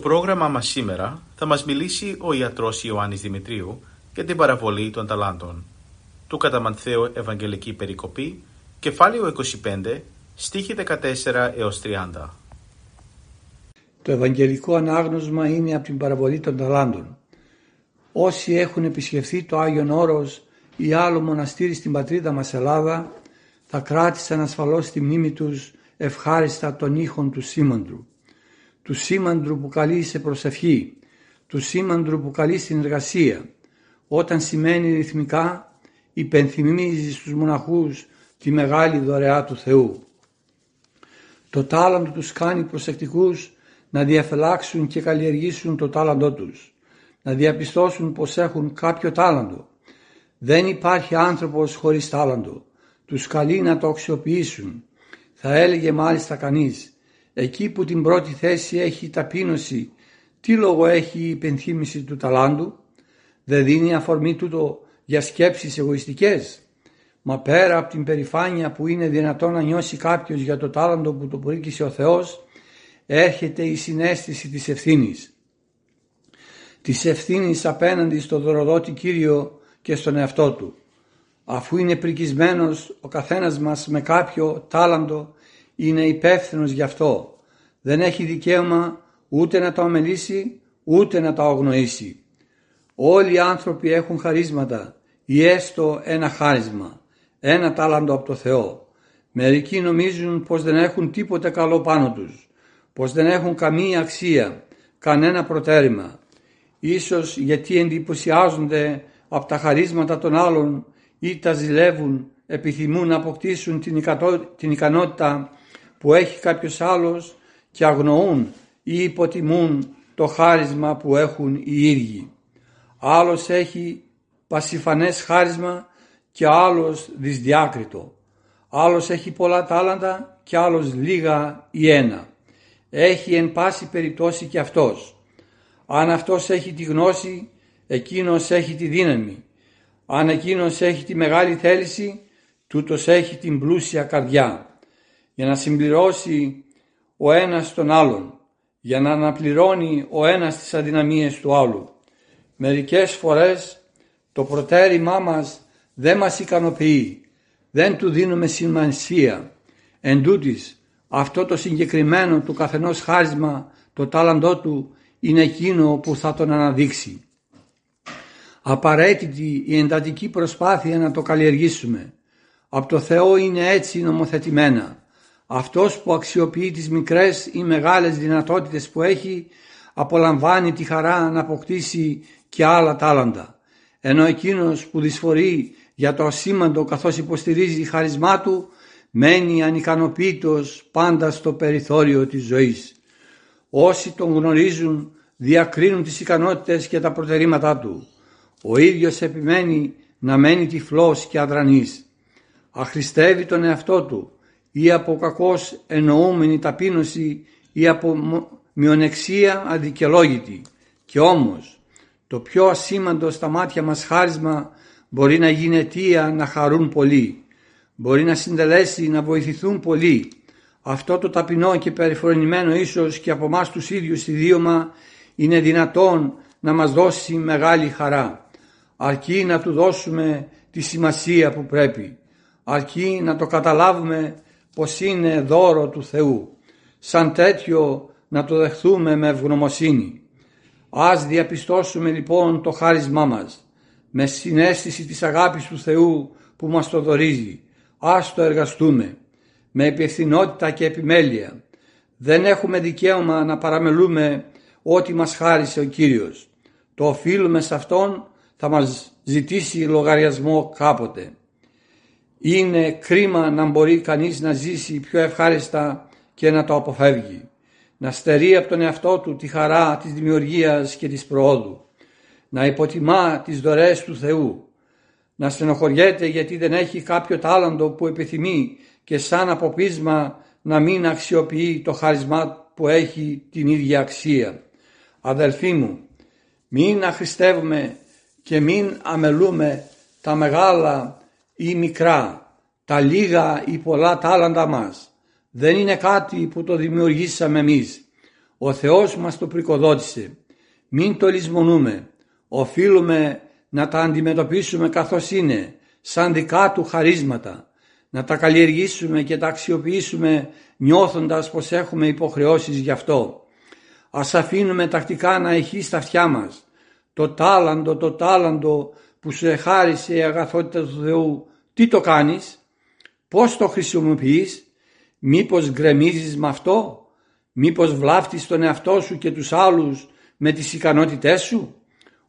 Στο πρόγραμμα μας σήμερα θα μας μιλήσει ο ιατρός Ιωάννης Δημητρίου για την παραβολή των ταλάντων. Του Καταμανθαίου Ευαγγελική Περικοπή, κεφάλαιο 25, στίχη 14 έως 30. Το Ευαγγελικό Ανάγνωσμα είναι από την παραβολή των ταλάντων. Όσοι έχουν επισκεφθεί το Άγιον Όρος ή άλλο μοναστήρι στην πατρίδα μας Ελλάδα θα κράτησαν ασφαλώς στη μνήμη τους ευχάριστα των ήχων του σήμαντρου του σήμαντρου που καλεί σε προσευχή, του σήμαντρου που καλεί στην εργασία, όταν σημαίνει ρυθμικά υπενθυμίζει στους μοναχούς τη μεγάλη δωρεά του Θεού. Το τάλαντο τους κάνει προσεκτικούς να διαφυλάξουν και καλλιεργήσουν το τάλαντό τους, να διαπιστώσουν πως έχουν κάποιο τάλαντο. Δεν υπάρχει άνθρωπος χωρίς τάλαντο. Τους καλεί να το αξιοποιήσουν. Θα έλεγε μάλιστα κανείς εκεί που την πρώτη θέση έχει η ταπείνωση, τι λόγο έχει η υπενθύμηση του ταλάντου, δεν δίνει αφορμή τούτο για σκέψεις εγωιστικές; Μα πέρα από την περηφάνεια που είναι δυνατό να νιώσει κάποιος για το τάλαντο που το πρίκησε ο Θεός, έρχεται η συνέστηση της ευθύνης. Της ευθύνης απέναντι στο δωροδότη Κύριο και στον εαυτό του. Αφού είναι πρικισμένος ο καθένας μας με κάποιο τάλαντο είναι υπεύθυνος γι' αυτό. Δεν έχει δικαίωμα ούτε να το αμελήσει ούτε να το αγνοήσει. Όλοι οι άνθρωποι έχουν χαρίσματα ή έστω ένα χάρισμα, ένα τάλαντο από το Θεό. Μερικοί νομίζουν πως δεν έχουν τίποτε καλό πάνω τους, πως δεν έχουν καμία αξία, κανένα προτέρημα. Ίσως γιατί εντυπωσιάζονται από τα χαρίσματα των άλλων ή τα ζηλεύουν, επιθυμούν να αποκτήσουν την ικανότητα που έχει κάποιος άλλος και αγνοούν ή υποτιμούν το χάρισμα που έχουν οι ίδιοι. Άλλος έχει πασιφανές χάρισμα και άλλος δυσδιάκριτο. Άλλος έχει πολλά τάλαντα και άλλος λίγα ή ένα. Έχει εν πάση περιπτώσει και αυτός. Αν αυτός έχει τη γνώση, εκείνος έχει τη δύναμη. Αν εκείνος έχει τη μεγάλη θέληση, τούτος έχει την πλούσια καρδιά για να συμπληρώσει ο ένας τον άλλον, για να αναπληρώνει ο ένας τις αδυναμίες του άλλου. Μερικές φορές το προτέρημά μας δεν μας ικανοποιεί, δεν του δίνουμε σημασία. Εν τούτης, αυτό το συγκεκριμένο του καθενός χάρισμα, το τάλαντό του, είναι εκείνο που θα τον αναδείξει. Απαραίτητη η εντατική προσπάθεια να το καλλιεργήσουμε. Από το Θεό είναι έτσι νομοθετημένα. Αυτός που αξιοποιεί τις μικρές ή μεγάλες δυνατότητες που έχει απολαμβάνει τη χαρά να αποκτήσει και άλλα τάλαντα. Ενώ εκείνος που δυσφορεί για το ασήμαντο καθώς υποστηρίζει χαρισμά του μένει ανικανοποίητος πάντα στο περιθώριο της ζωής. Όσοι τον γνωρίζουν διακρίνουν τις ικανότητες και τα προτερήματά του. Ο ίδιος επιμένει να μένει τυφλός και αδρανής. Αχρηστεύει τον εαυτό του ή από κακώς εννοούμενη ταπείνωση ή από μειονεξία αδικαιολόγητη. Και όμως το πιο ασήμαντο στα μάτια μας χάρισμα μπορεί να γίνει αιτία να χαρούν πολύ. Μπορεί να συντελέσει να βοηθηθούν πολύ. Αυτό το ταπεινό και περιφρονημένο ίσως και από εμάς τους ίδιους ιδίωμα είναι δυνατόν να μας δώσει μεγάλη χαρά. Αρκεί να του δώσουμε τη σημασία που πρέπει. Αρκεί να το καταλάβουμε πως είναι δώρο του Θεού. Σαν τέτοιο να το δεχθούμε με ευγνωμοσύνη. Ας διαπιστώσουμε λοιπόν το χάρισμά μας με συνέστηση της αγάπης του Θεού που μας το δωρίζει. Ας το εργαστούμε με υπευθυνότητα και επιμέλεια. Δεν έχουμε δικαίωμα να παραμελούμε ό,τι μας χάρισε ο Κύριος. το οφείλουμε σε Αυτόν θα μας ζητήσει λογαριασμό κάποτε. Είναι κρίμα να μπορεί κανείς να ζήσει πιο ευχάριστα και να το αποφεύγει. Να στερεί από τον εαυτό του τη χαρά της δημιουργίας και της προόδου. Να υποτιμά τις δωρές του Θεού. Να στενοχωριέται γιατί δεν έχει κάποιο τάλαντο που επιθυμεί και σαν αποπίσμα να μην αξιοποιεί το χάρισμά που έχει την ίδια αξία. Αδελφοί μου, μην αχρηστεύουμε και μην αμελούμε τα μεγάλα ή μικρά, τα λίγα ή πολλά τάλαντα μας. Δεν είναι κάτι που το δημιουργήσαμε εμείς. Ο Θεός μας το πρικοδότησε. Μην το λησμονούμε. Οφείλουμε να τα αντιμετωπίσουμε καθώς είναι, σαν δικά του χαρίσματα. Να τα καλλιεργήσουμε και τα αξιοποιήσουμε νιώθοντας πως έχουμε υποχρεώσεις γι' αυτό. Ας αφήνουμε τακτικά να έχει στα αυτιά μας το τάλαντο, το τάλαντο που σου εχάρισε η αγαθότητα του Θεού, τι το κάνεις, πώς το χρησιμοποιείς, μήπως γκρεμίζεις με αυτό, μήπως βλάφτεις τον εαυτό σου και τους άλλους με τις ικανότητές σου;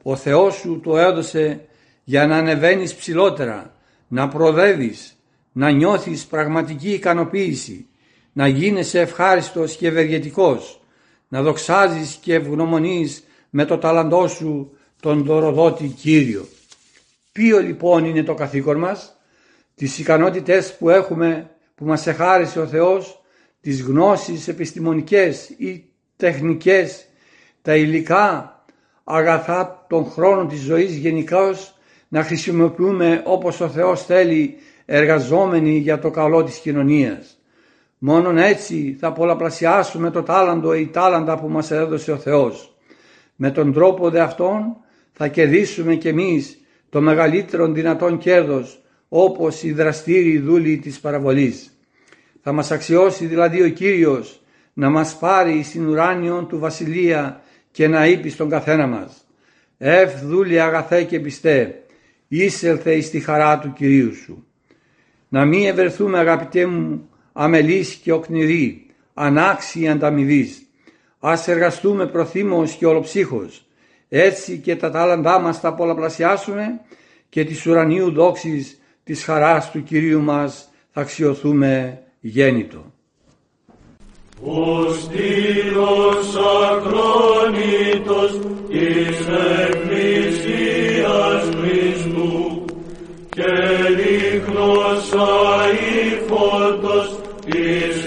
Ο Θεός σου το έδωσε για να ανεβαίνεις ψηλότερα, να προοδεύεις, να νιώθεις πραγματική ικανοποίηση, να γίνεσαι ευχάριστος και ευεργετικός, να δοξάζεις και ευγνωμονείς με το ταλαντό σου τον δωροδότη Κύριο. Ποιο λοιπόν είναι το καθήκον μας, τις ικανότητες που έχουμε που μας εχάρισε ο Θεός, τις γνώσεις επιστημονικές ή τεχνικές, τα υλικά αγαθά των χρόνων της ζωής γενικά να χρησιμοποιούμε όπως ο Θεός θέλει εργαζόμενοι για το καλό της κοινωνίας. Μόνον έτσι θα πολλαπλασιάσουμε το τάλαντο ή τάλαντα που μας έδωσε ο Θεός. Με τον τρόπο δε αυτόν θα κερδίσουμε κι εμείς το μεγαλύτερο δυνατόν κέρδος όπως οι δραστήριοι δούλοι της παραβολής. Θα μας αξιώσει δηλαδή ο Κύριος να μας πάρει στην ουράνιον του βασιλεία και να είπε στον καθένα μας «Εφ δούλη αγαθέ και πιστέ, ήσελθε εις τη χαρά του Κυρίου σου». Να μην ευρεθούμε αγαπητέ μου αμελείς και οκνηροί, ανάξιοι ανταμοιβείς. Ας εργαστούμε προθύμως και ολοψύχως, έτσι και τα τάλαντά μας θα πολλαπλασιάσουμε και της ουρανίου δόξης της χαράς του Κυρίου μας θα αξιοθούμε γέννητο. Ο στήλος ακρόνητος της Εκκλησίας Χριστού και δείχνος αηφόρτος της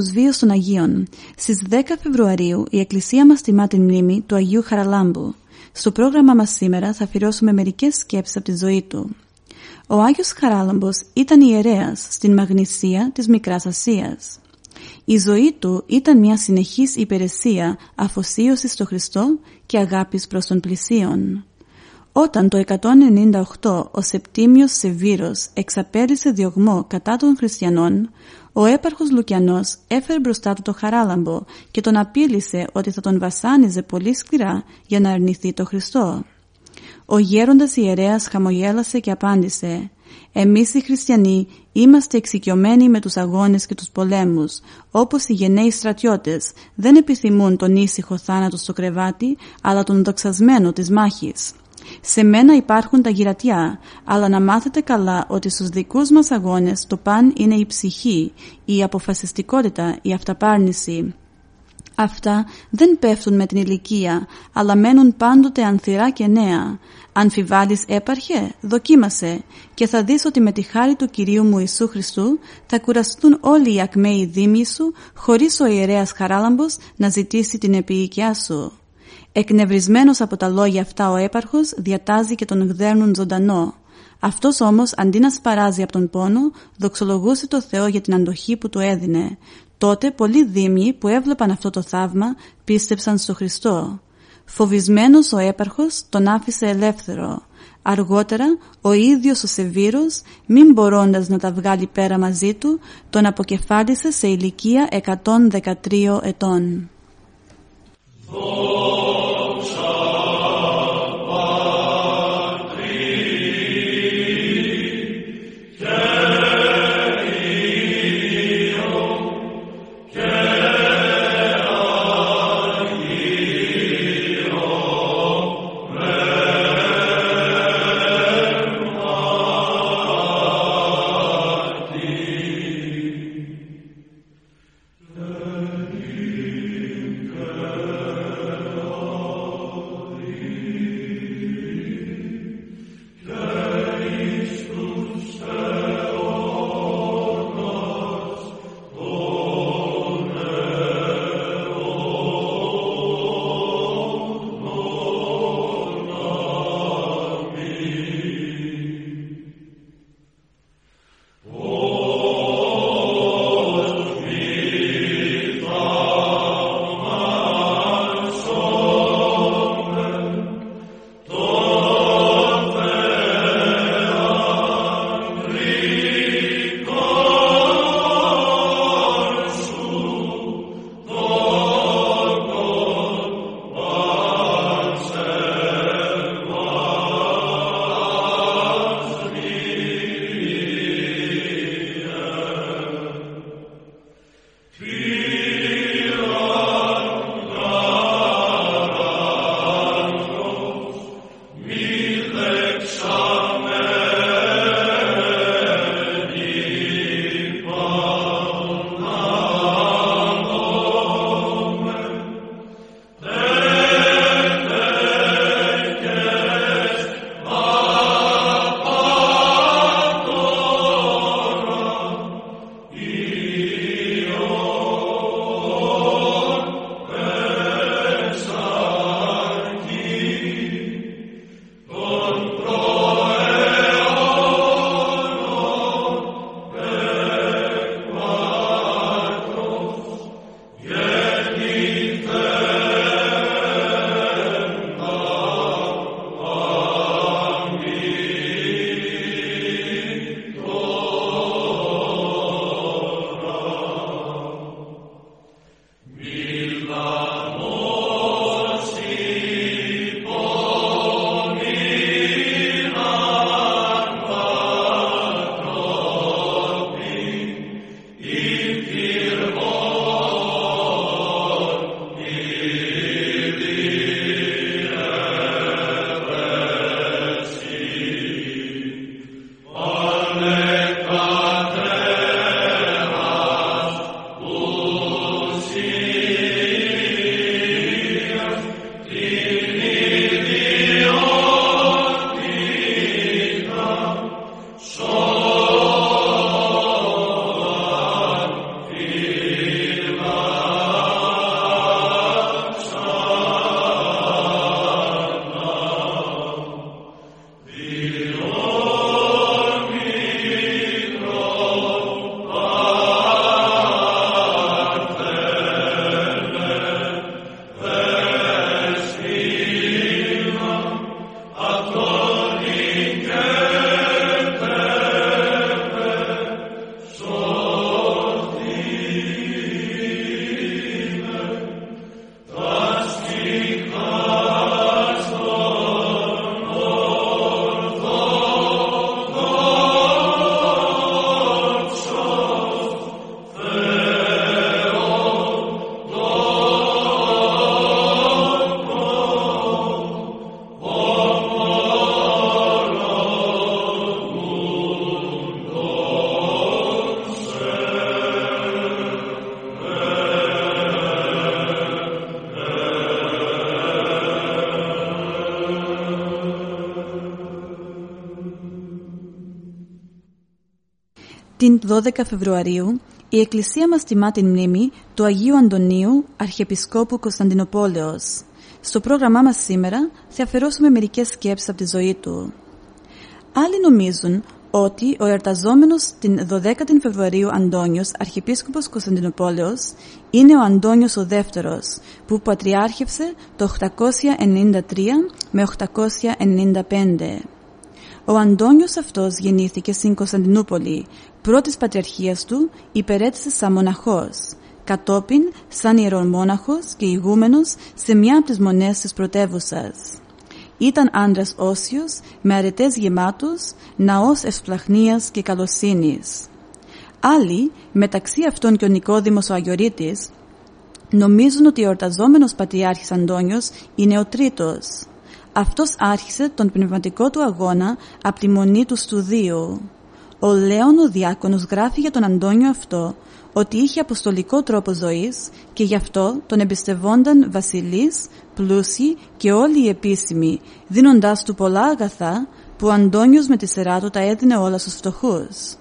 τους βίους των Αγίων. Στις 10 Φεβρουαρίου η Εκκλησία μας τιμά την μνήμη του Αγίου Χαραλάμπου. Στο πρόγραμμα μας σήμερα θα αφιερώσουμε μερικές σκέψεις από τη ζωή του. Ο Άγιος Χαράλαμπος ήταν ιερέας στην Μαγνησία της Μικράς Ασίας. Η ζωή του ήταν μια συνεχής υπηρεσία αφοσίωσης στο Χριστό και αγάπης προς τον πλησίον. Όταν το 198 ο Σεπτίμιος Σεβίρος εξαπέλυσε διωγμό κατά των χριστιανών, ο έπαρχος Λουκιανός έφερε μπροστά του το χαράλαμπο και τον απείλησε ότι θα τον βασάνιζε πολύ σκληρά για να αρνηθεί το Χριστό. Ο γέροντας ιερέας χαμογέλασε και απάντησε «Εμείς οι χριστιανοί είμαστε εξοικειωμένοι με τους αγώνες και τους πολέμους, όπως οι γενναίοι στρατιώτες δεν επιθυμούν τον ήσυχο θάνατο στο κρεβάτι, αλλά τον δοξασμένο της μάχης. Σε μένα υπάρχουν τα γυρατιά, αλλά να μάθετε καλά ότι στους δικούς μας αγώνες το παν είναι η ψυχή, η αποφασιστικότητα, η αυταπάρνηση. Αυτά δεν πέφτουν με την ηλικία, αλλά μένουν πάντοτε ανθυρά και νέα. Αν φιβάλεις έπαρχε, δοκίμασε και θα δεις ότι με τη χάρη του Κυρίου μου Ιησού Χριστού θα κουραστούν όλοι οι ακμαίοι δήμοι σου χωρίς ο ιερέας Χαράλαμπος να ζητήσει την επίοικιά σου. Εκνευρισμένος από τα λόγια αυτά ο έπαρχος διατάζει και τον γδέρνουν ζωντανό. Αυτός όμως αντί να σπαράζει από τον πόνο δοξολογούσε το Θεό για την αντοχή που του έδινε. Τότε πολλοί δήμοι που έβλεπαν αυτό το θαύμα πίστεψαν στο Χριστό. Φοβισμένος ο έπαρχος τον άφησε ελεύθερο. Αργότερα ο ίδιος ο Σεβίρος, μην μπορώντας να τα βγάλει πέρα μαζί του, τον αποκεφάλισε σε ηλικία 113 ετών. 同生 Την 12 Φεβρουαρίου η Εκκλησία μας τιμά την μνήμη του Αγίου Αντωνίου, Αρχιεπισκόπου Κωνσταντινοπόλεως. Στο πρόγραμμά μας σήμερα θα αφαιρώσουμε μερικές σκέψεις από τη ζωή του. Άλλοι νομίζουν ότι ο εορταζόμενος την 12η Φεβρουαρίου Αντώνιος, αρχιεπίσκοπος Κωνσταντινοπόλεως, είναι ο Αντώνιος ο δεύτερος, που πατριάρχευσε το 893 με 895. Ο Αντώνιος αυτός γεννήθηκε στην Κωνσταντινούπολη, πρώτης πατριαρχίας του υπερέτησε σαν μοναχός, κατόπιν σαν ιερομόναχος και ηγούμενος σε μια από τις μονές της πρωτεύουσας. Ήταν άντρας όσιος, με αρετές γεμάτους, ναός ευσπλαχνίας και καλοσύνης. Άλλοι, μεταξύ αυτών και ο Νικόδημος ο Αγιορείτης, νομίζουν ότι ο εορταζόμενος πατριάρχης Αντώνιος είναι ο τρίτος. Αυτός άρχισε τον πνευματικό του αγώνα από τη μονή του στουδίου. Ο Λέων ο Διάκονος γράφει για τον Αντώνιο αυτό ότι είχε αποστολικό τρόπο ζωής και γι' αυτό τον εμπιστευόνταν βασιλείς, πλούσιοι και όλοι οι επίσημοι, δίνοντάς του πολλά αγαθά που ο Αντώνιος με τη σειρά του τα έδινε όλα στους φτωχούς.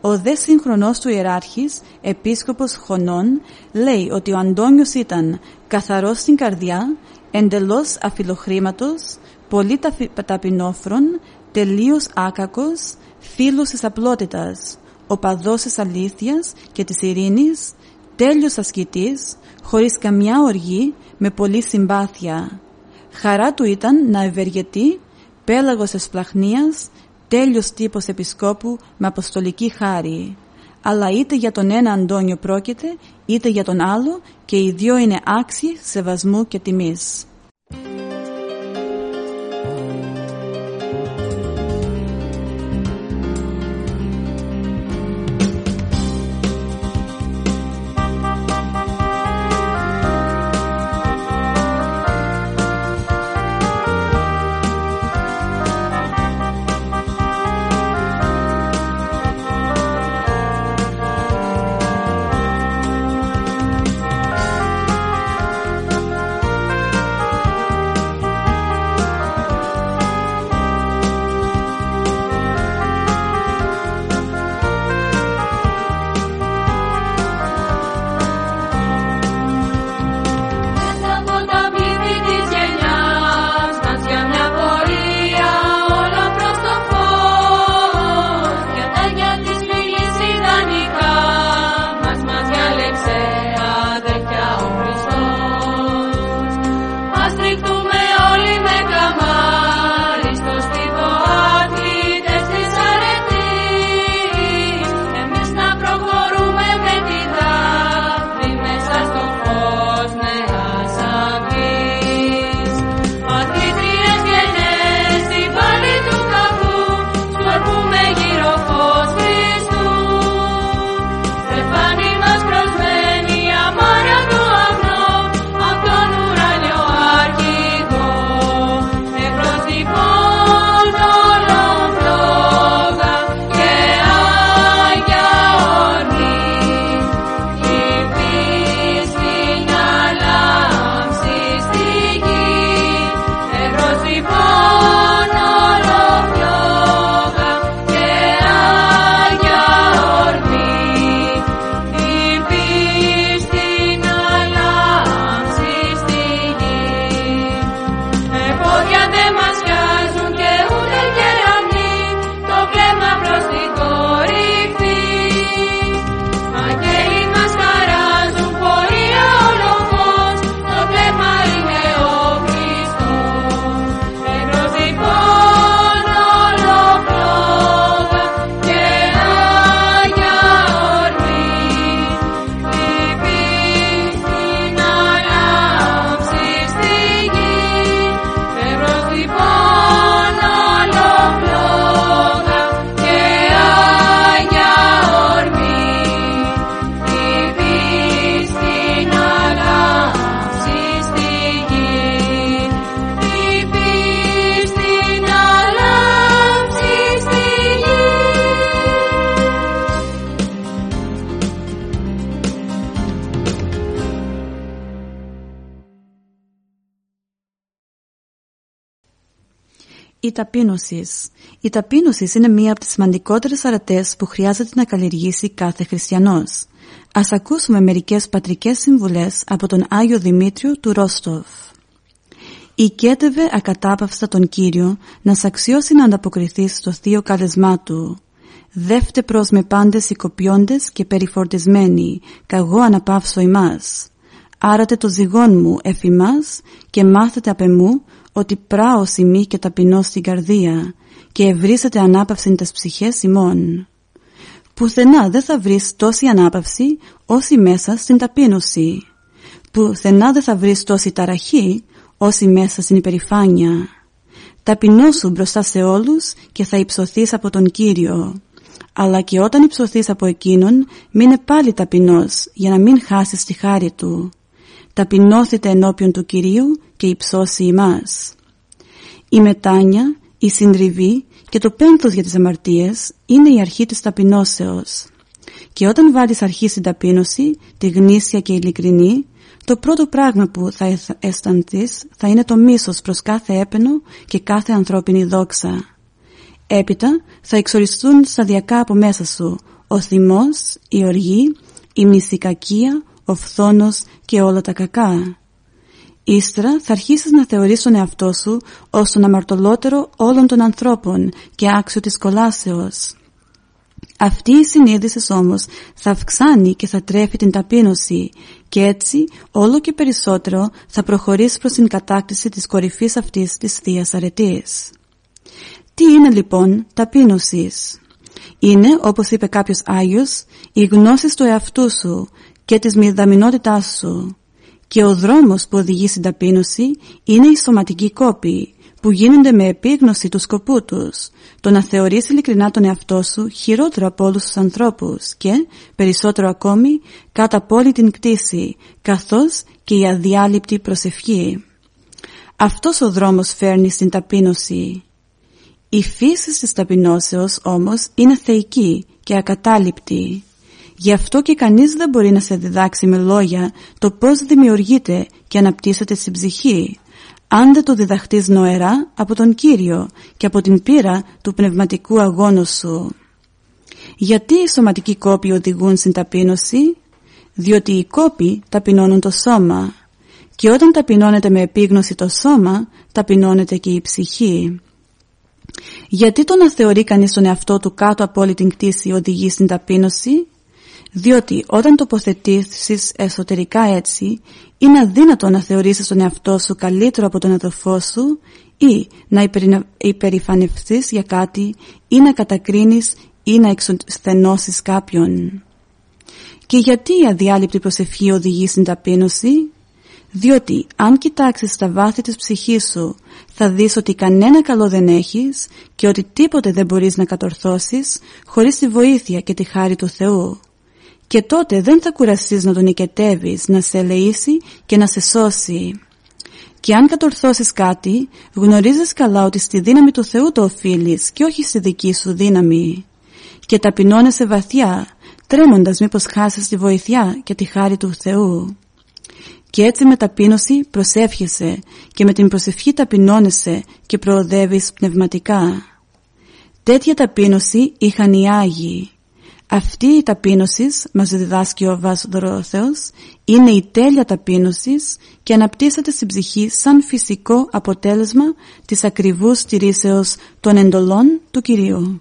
Ο δε σύγχρονός του ιεράρχης, επίσκοπος Χωνών, λέει ότι ο Αντώνιος ήταν καθαρός στην καρδιά, εντελώς αφιλοχρήματος, πολύ ταπεινόφρον, τελείως άκακος, φίλος της απλότητας, οπαδός της αλήθειας και της ειρήνης, τέλειος ασκητής, χωρίς καμιά οργή, με πολλή συμπάθεια. Χαρά του ήταν να ευεργετεί, πέλαγος εσπλαχνίας, τέλειος τύπος επισκόπου με αποστολική χάρη. Αλλά είτε για τον ένα Αντώνιο πρόκειται, είτε για τον άλλο και οι δυο είναι άξιοι σεβασμού και τιμής. Η ταπείνωσης. Η ταπείνωσης είναι μία από τις σημαντικότερες αρατές που χρειάζεται να καλλιεργήσει κάθε χριστιανός. Ας ακούσουμε μερικές πατρικές συμβουλές από τον Άγιο Δημήτριο του Ρόστοφ. οικέτευε ακατάπαυστα τον Κύριο να σ' αξιώσει να ανταποκριθεί στο θείο κάλεσμά του. Δεύτε προς με πάντες οικοποιώντες και περιφορτισμένοι, καγώ αναπαύσω ημάς. Άρατε το ζυγόν μου εφημάς και μάθετε απ' εμού ότι πράω σημεί και ταπεινώ στην καρδία και ευρύσετε ανάπαυση τες ψυχές ημών. Πουθενά δεν θα βρεις τόση ανάπαυση όσοι μέσα στην ταπείνωση. Πουθενά δεν θα βρεις τόση ταραχή όσοι μέσα στην υπερηφάνεια. Ταπεινώσου μπροστά σε όλους και θα υψωθείς από τον Κύριο. Αλλά και όταν υψωθείς από Εκείνον, μείνε πάλι ταπεινός για να μην χάσεις τη χάρη Του. Ταπεινώθητε ενώπιον του Κυρίου και υψώσει ημάς. Η μετάνια, η συντριβή και το πένθος για τις αμαρτίες είναι η αρχή της ταπεινώσεως. Και όταν βάλεις αρχή στην ταπείνωση, τη γνήσια και ειλικρινή, το πρώτο πράγμα που θα αισθανθείς θα είναι το μίσος προς κάθε έπαινο και κάθε ανθρώπινη δόξα. Έπειτα θα εξοριστούν σταδιακά από μέσα σου ο θυμός, η οργή, η μυθικακία, ο φθόνος και όλα τα κακά. Ύστερα θα αρχίσεις να θεωρείς τον εαυτό σου ως τον αμαρτωλότερο όλων των ανθρώπων και άξιο της κολάσεως. Αυτή η συνείδησης όμως θα αυξάνει και θα τρέφει την ταπείνωση και έτσι όλο και περισσότερο θα προχωρήσει προς την κατάκτηση της κορυφής αυτής της θείας αρετής. Τι είναι λοιπόν ταπείνωσης; Είναι, όπως είπε κάποιος Άγιος, η γνώση του εαυτού σου και της μηδαμινότητάς σου. Και ο δρόμος που οδηγεί στην ταπείνωση είναι η σωματική κόπη, που γίνονται με επίγνωση του σκοπού τους, το να θεωρείς ειλικρινά τον εαυτό σου χειρότερο από όλους τους ανθρώπους και, περισσότερο ακόμη, κάτω από όλη την κτήση, καθώς και η αδιάλειπτη προσευχή. Αυτός ο δρόμος φέρνει στην ταπείνωση. Η φύση της ταπεινώσεως όμως είναι θεϊκή και ακατάληπτη. Γι' αυτό και κανείς δεν μπορεί να σε διδάξει με λόγια το πώς δημιουργείται και αναπτύσσεται στην ψυχή, αν δεν το διδαχτείς νοερά από τον Κύριο και από την πείρα του πνευματικού αγώνου σου. Γιατί οι σωματικοί κόποι οδηγούν στην ταπείνωση; Διότι οι κόποι ταπεινώνουν το σώμα και όταν ταπεινώνεται με επίγνωση το σώμα, ταπεινώνεται και η ψυχή. Γιατί το να θεωρεί κανείς τον εαυτό του κάτω από όλη την κτήση οδηγεί στην ταπείνωση; Διότι όταν τοποθετήσεις εσωτερικά έτσι, είναι αδύνατο να θεωρήσεις τον εαυτό σου καλύτερο από τον αδελφό σου ή να υπερηφανευτείς για κάτι ή να κατακρίνεις ή να εξοσθενώσεις κάποιον. Και γιατί η αδιάλειπτη προσευχή οδηγεί στην ταπείνωση; Διότι αν κοιτάξεις στα βάθη της ψυχής σου θα δεις ότι κανένα καλό δεν έχεις και ότι τίποτε δεν μπορείς να κατορθώσεις χωρίς τη βοήθεια και τη χάρη του Θεού και τότε δεν θα κουραστείς να τον νικετεύεις, να σε ελεήσει και να σε σώσει. Και αν κατορθώσεις κάτι, γνωρίζεις καλά ότι στη δύναμη του Θεού το οφείλεις και όχι στη δική σου δύναμη. Και ταπεινώνεσαι βαθιά, τρέμοντας μήπως χάσεις τη βοηθειά και τη χάρη του Θεού. Και έτσι με ταπείνωση προσεύχεσαι και με την προσευχή ταπεινώνεσαι και προοδεύεις πνευματικά. Τέτοια ταπείνωση είχαν οι Άγιοι αυτή η ταπείνωσης, μας διδάσκει ο Βάσδωρος είναι η τέλεια ταπείνωσης και αναπτύσσεται στην ψυχή σαν φυσικό αποτέλεσμα της ακριβούς στηρίσεως των εντολών του Κυρίου.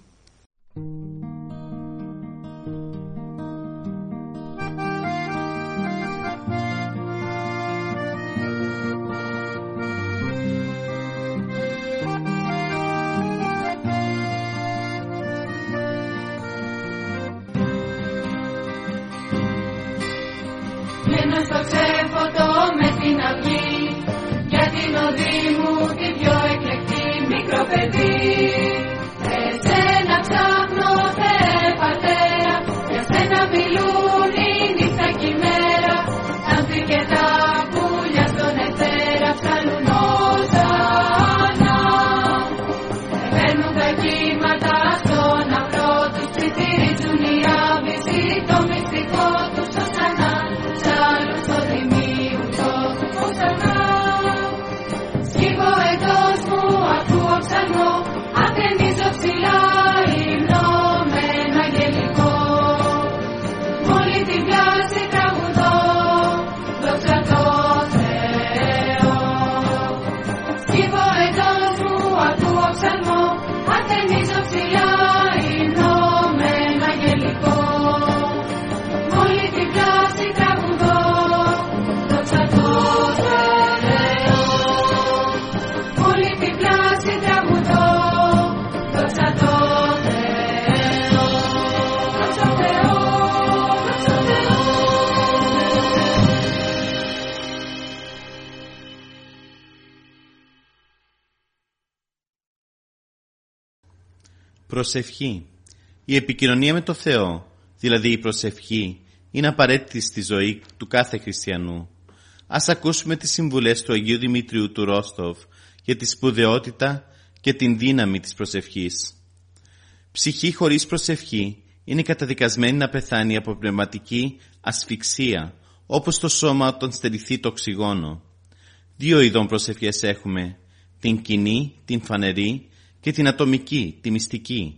Προσευχή. Η επικοινωνία με το Θεό, δηλαδή η προσευχή, είναι απαραίτητη στη ζωή του κάθε χριστιανού. Ας ακούσουμε τις συμβουλές του Αγίου Δημητρίου του Ρόστοβ για τη σπουδαιότητα και την δύναμη της προσευχής. Ψυχή χωρίς προσευχή είναι καταδικασμένη να πεθάνει από πνευματική ασφυξία, όπως το σώμα όταν στερηθεί το οξυγόνο. Δύο ειδών προσευχές έχουμε, την κοινή, την φανερή και την ατομική, τη μυστική.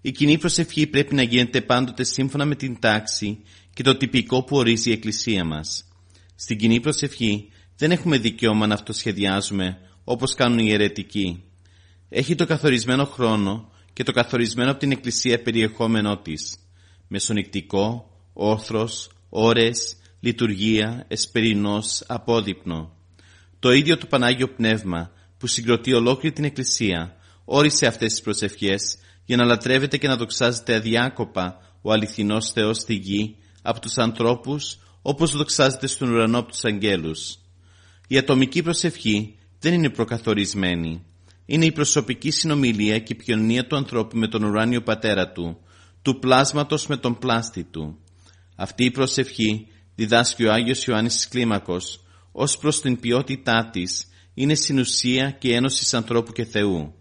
Η κοινή προσευχή πρέπει να γίνεται πάντοτε σύμφωνα με την τάξη και το τυπικό που ορίζει η Εκκλησία μας. Στην κοινή προσευχή δεν έχουμε δικαίωμα να αυτοσχεδιάζουμε όπως κάνουν οι αιρετικοί. Έχει το καθορισμένο χρόνο και το καθορισμένο από την Εκκλησία περιεχόμενό της. Μεσονικτικό, όθρος, ώρες, λειτουργία, εσπερινός, απόδειπνο. Το ίδιο το Πανάγιο Πνεύμα που συγκροτεί ολόκληρη την Εκκλησία όρισε αυτές τις προσευχές για να λατρεύεται και να δοξάζεται αδιάκοπα ο αληθινός Θεός στη γη από τους ανθρώπους όπως δοξάζεται στον ουρανό από τους αγγέλους. Η ατομική προσευχή δεν είναι προκαθορισμένη. Είναι η προσωπική συνομιλία και η ποιονία του ανθρώπου με τον ουράνιο πατέρα του, του πλάσματος με τον πλάστη του. Αυτή η προσευχή διδάσκει ο Άγιος Ιωάννης της Κλίμακος ως προς την ποιότητά της είναι συνουσία και ένωσης ανθρώπου και Θεού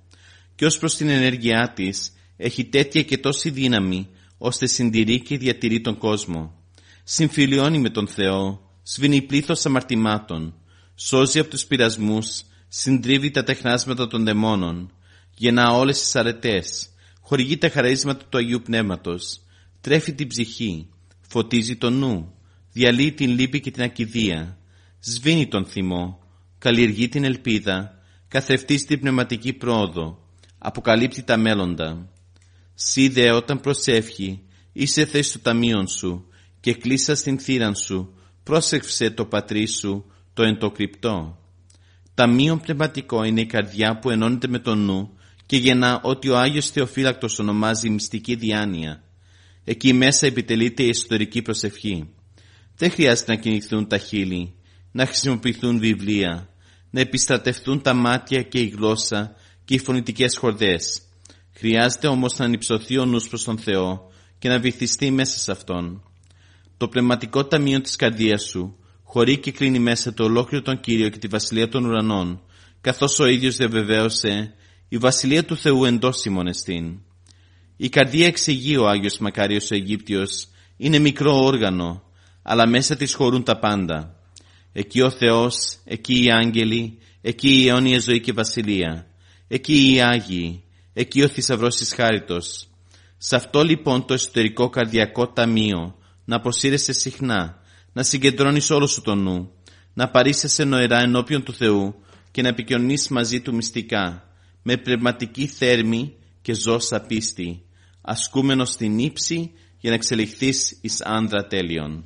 και ως προς την ενέργειά της έχει τέτοια και τόση δύναμη ώστε συντηρεί και διατηρεί τον κόσμο. Συμφιλιώνει με τον Θεό, σβήνει πλήθος αμαρτημάτων, σώζει από τους πειρασμούς, συντρίβει τα τεχνάσματα των δαιμόνων, γεννά όλες τις αρετές, χορηγεί τα χαρίσματα του Αγίου Πνεύματος, τρέφει την ψυχή, φωτίζει τον νου, διαλύει την λύπη και την ακιδεία, σβήνει τον θυμό, καλλιεργεί την ελπίδα, καθρεφτεί την πνευματική πρόοδο, αποκαλύπτει τα μέλλοντα. Σύ δε όταν προσεύχει, είσαι θέση του ταμείων σου και κλείσα στην θύραν σου, πρόσεξε το πατρί σου, το εν το κρυπτό. Ταμείον πνευματικό είναι η καρδιά που ενώνεται με τον νου και γεννά ότι ο Άγιος Θεοφύλακτος ονομάζει μυστική διάνοια. Εκεί μέσα επιτελείται η ιστορική προσευχή. Δεν χρειάζεται να κινηθούν τα χείλη, να χρησιμοποιηθούν βιβλία, να επιστρατευτούν τα μάτια και η γλώσσα και οι φωνητικές χορδές. Χρειάζεται όμως να ανυψωθεί ο νους προς τον Θεό και να βυθιστεί μέσα σε Αυτόν. Το πνευματικό ταμείο της καρδίας σου χωρεί και κλείνει μέσα το ολόκληρο τον Κύριο και τη Βασιλεία των Ουρανών, καθώς ο ίδιος διαβεβαίωσε «Η Βασιλεία του Θεού εντός ημών εστίν». Η καρδία εξηγεί ο Άγιος Μακάριος ο Αιγύπτιος είναι μικρό όργανο, αλλά μέσα της χωρούν τα πάντα. Εκεί ο Θεός, εκεί οι άγγελοι, εκεί η αιώνια ζωή και βασιλεία, εκεί οι Άγιοι, εκεί ο θησαυρός της χάριτος. Σε αυτό λοιπόν το εσωτερικό καρδιακό ταμείο να αποσύρεσαι συχνά, να συγκεντρώνεις όλο σου το νου, να παρήσεσαι νοερά ενώπιον του Θεού και να επικοινωνείς μαζί Του μυστικά, με πνευματική θέρμη και ζώσα πίστη, ασκούμενος στην ύψη για να εξελιχθείς εις άνδρα τέλειον.